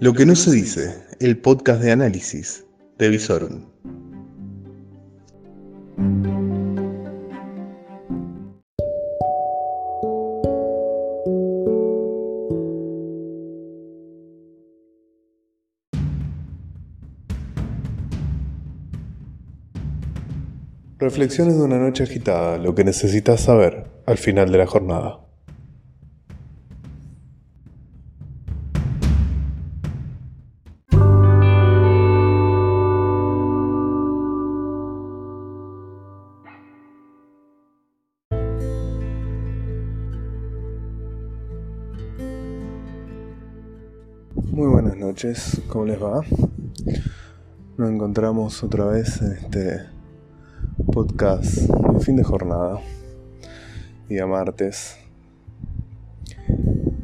Lo que no se dice, el podcast de análisis de Visorum. Reflexiones de una noche agitada, lo que necesitas saber al final de la jornada. Noches, ¿cómo les va? Nos encontramos otra vez en este podcast de fin de jornada, día martes,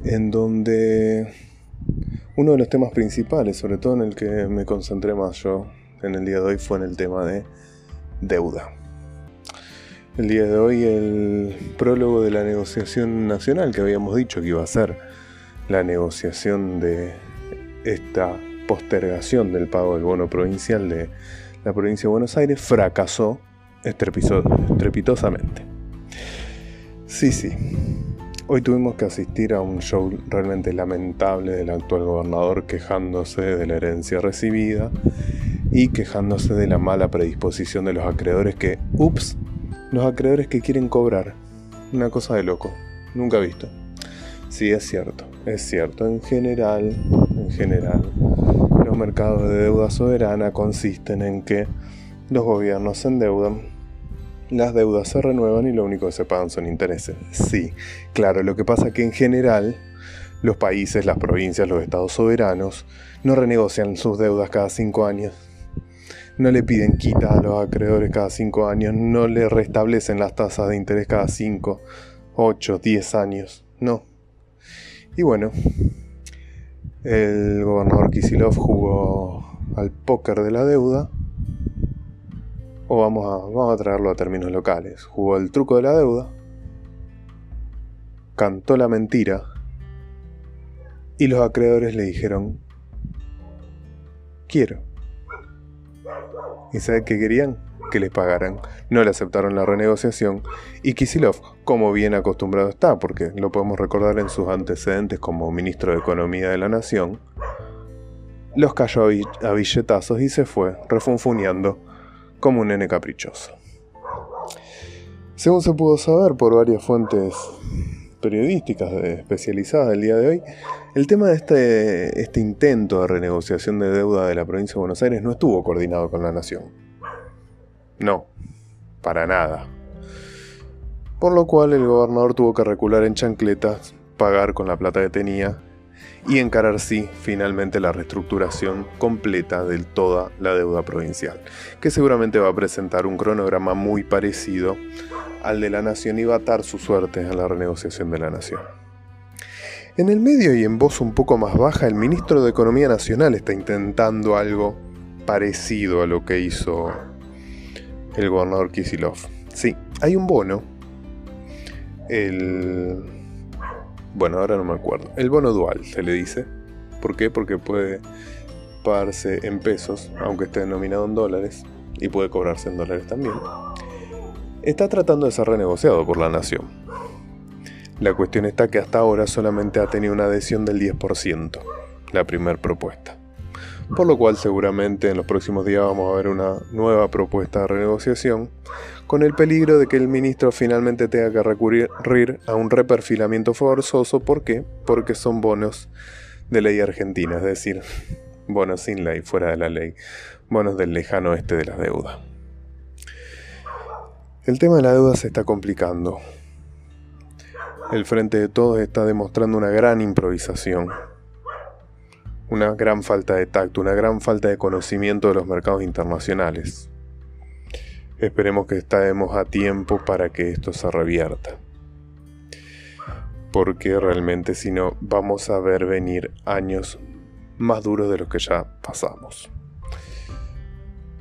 en donde uno de los temas principales, sobre todo en el que me concentré más yo en el día de hoy, fue en el tema de deuda. El día de hoy el prólogo de la negociación nacional que habíamos dicho que iba a ser la negociación de esta postergación del pago del bono provincial de la provincia de Buenos Aires fracasó estrepitosamente. Sí, sí. Hoy tuvimos que asistir a un show realmente lamentable del actual gobernador quejándose de la herencia recibida y quejándose de la mala predisposición de los acreedores que, ups, los acreedores que quieren cobrar. Una cosa de loco, nunca visto. Sí, es cierto, es cierto. En general, en general, los mercados de deuda soberana consisten en que los gobiernos se endeudan, las deudas se renuevan y lo único que se pagan son intereses. Sí, claro, lo que pasa es que en general los países, las provincias, los estados soberanos no renegocian sus deudas cada cinco años. No le piden quitas a los acreedores cada cinco años, no le restablecen las tasas de interés cada cinco, ocho, diez años. No, y bueno, el gobernador Kisilov jugó al póker de la deuda, o vamos a, vamos a traerlo a términos locales, jugó el truco de la deuda, cantó la mentira, y los acreedores le dijeron, quiero. ¿Y sabe qué querían? Que les pagaran. No le aceptaron la renegociación y Kisilov, como bien acostumbrado está, porque lo podemos recordar en sus antecedentes como ministro de Economía de la Nación, los cayó a billetazos y se fue, refunfuneando como un nene caprichoso. Según se pudo saber por varias fuentes periodísticas especializadas del día de hoy, el tema de este, este intento de renegociación de deuda de la provincia de Buenos Aires no estuvo coordinado con la Nación. No, para nada. Por lo cual el gobernador tuvo que recular en chancletas, pagar con la plata que tenía y encarar sí finalmente la reestructuración completa de toda la deuda provincial, que seguramente va a presentar un cronograma muy parecido al de la nación y va a atar su suerte en la renegociación de la nación. En el medio y en voz un poco más baja, el ministro de Economía Nacional está intentando algo parecido a lo que hizo el gobernador Kisilov. Sí, hay un bono. El. Bueno, ahora no me acuerdo. El bono dual se le dice. ¿Por qué? Porque puede pagarse en pesos, aunque esté denominado en dólares, y puede cobrarse en dólares también. Está tratando de ser renegociado por la nación. La cuestión está que hasta ahora solamente ha tenido una adhesión del 10%, la primera propuesta por lo cual seguramente en los próximos días vamos a ver una nueva propuesta de renegociación, con el peligro de que el ministro finalmente tenga que recurrir a un reperfilamiento forzoso. ¿Por qué? Porque son bonos de ley argentina, es decir, bonos sin ley, fuera de la ley, bonos del lejano este de la deuda. El tema de la deuda se está complicando. El Frente de Todos está demostrando una gran improvisación una gran falta de tacto, una gran falta de conocimiento de los mercados internacionales. Esperemos que estemos a tiempo para que esto se revierta. Porque realmente si no vamos a ver venir años más duros de los que ya pasamos.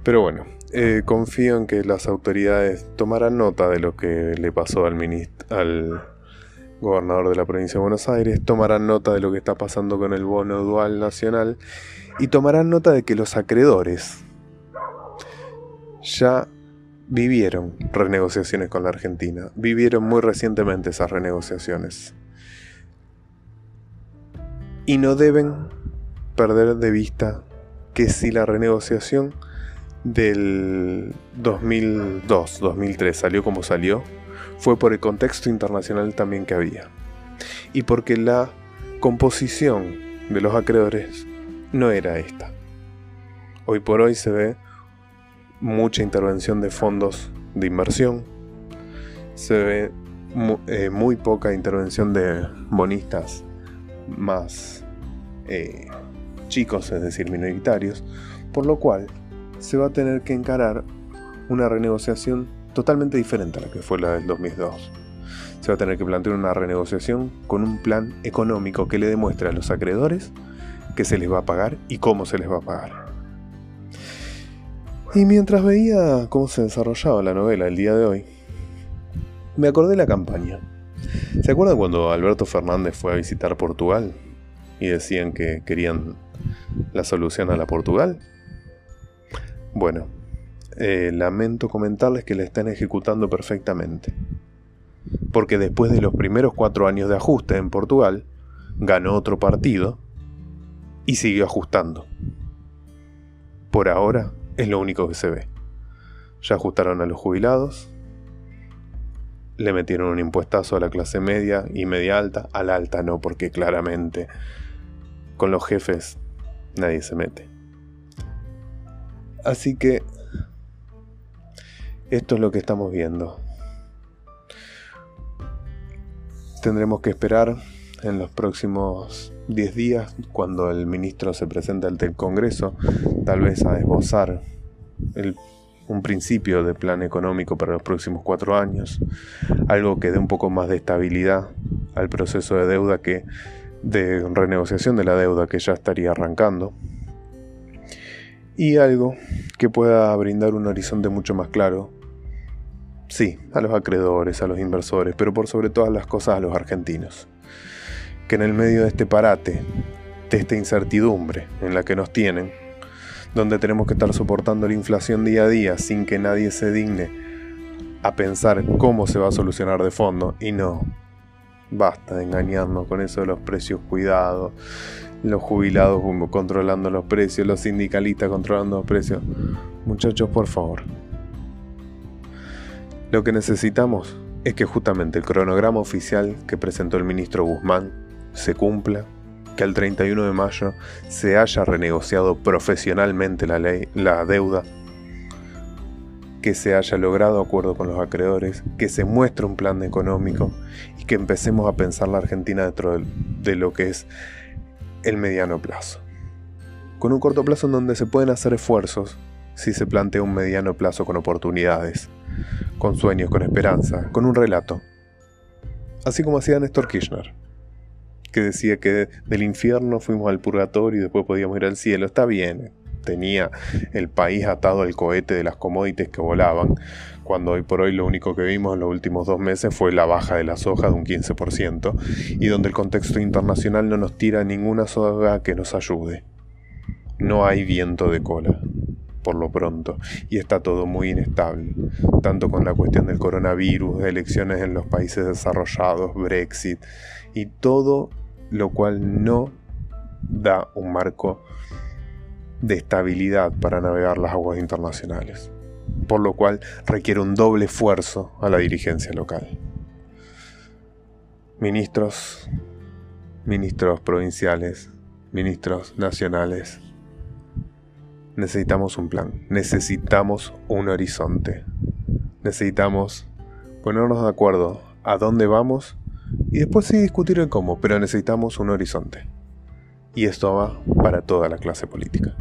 Pero bueno, eh, confío en que las autoridades tomarán nota de lo que le pasó al, al gobernador de la provincia de Buenos Aires, tomarán nota de lo que está pasando con el bono dual nacional y tomarán nota de que los acreedores ya vivieron renegociaciones con la Argentina, vivieron muy recientemente esas renegociaciones. Y no deben perder de vista que si la renegociación del 2002-2003 salió como salió, fue por el contexto internacional también que había. Y porque la composición de los acreedores no era esta. Hoy por hoy se ve mucha intervención de fondos de inversión, se ve eh, muy, poca intervención de bonistas más eh, chicos, es decir, minoritarios, por lo cual se va a tener que encarar una renegociación totalmente diferente a la que fue la del 2002. Se va a tener que plantear una renegociación con un plan económico que le demuestre a los acreedores que se les va a pagar y cómo se les va a pagar. Y mientras veía cómo se desarrollaba la novela el día de hoy, me acordé de la campaña. ¿Se acuerdan cuando Alberto Fernández fue a visitar Portugal y decían que querían la solución a la Portugal? Bueno, eh, lamento comentarles que la están ejecutando perfectamente. Porque después de los primeros cuatro años de ajuste en Portugal, ganó otro partido y siguió ajustando. Por ahora es lo único que se ve. Ya ajustaron a los jubilados, le metieron un impuestazo a la clase media y media alta, a la alta no, porque claramente con los jefes nadie se mete. Así que esto es lo que estamos viendo. Tendremos que esperar en los próximos 10 días, cuando el ministro se presente ante el Congreso, tal vez a esbozar un principio de plan económico para los próximos cuatro años, algo que dé un poco más de estabilidad al proceso de deuda que de renegociación de la deuda que ya estaría arrancando y algo que pueda brindar un horizonte mucho más claro sí, a los acreedores, a los inversores, pero por sobre todas las cosas a los argentinos que en el medio de este parate, de esta incertidumbre en la que nos tienen, donde tenemos que estar soportando la inflación día a día sin que nadie se digne a pensar cómo se va a solucionar de fondo y no. Basta de engañarnos con eso de los precios cuidados, los jubilados controlando los precios, los sindicalistas controlando los precios. Muchachos, por favor. Lo que necesitamos es que justamente el cronograma oficial que presentó el ministro Guzmán se cumpla, que el 31 de mayo se haya renegociado profesionalmente la, ley, la deuda, que se haya logrado acuerdo con los acreedores, que se muestre un plan económico y que empecemos a pensar la Argentina dentro de, de lo que es el mediano plazo. Con un corto plazo en donde se pueden hacer esfuerzos si se plantea un mediano plazo con oportunidades, con sueños, con esperanza, con un relato. Así como hacía Néstor Kirchner que decía que del infierno fuimos al purgatorio y después podíamos ir al cielo. Está bien, tenía el país atado al cohete de las commodities que volaban, cuando hoy por hoy lo único que vimos en los últimos dos meses fue la baja de la soja de un 15%, y donde el contexto internacional no nos tira ninguna soga que nos ayude. No hay viento de cola por lo pronto, y está todo muy inestable, tanto con la cuestión del coronavirus, elecciones en los países desarrollados, Brexit, y todo lo cual no da un marco de estabilidad para navegar las aguas internacionales, por lo cual requiere un doble esfuerzo a la dirigencia local. Ministros, ministros provinciales, ministros nacionales, necesitamos un plan, necesitamos un horizonte, necesitamos ponernos de acuerdo a dónde vamos y después sí discutir el cómo, pero necesitamos un horizonte. Y esto va para toda la clase política.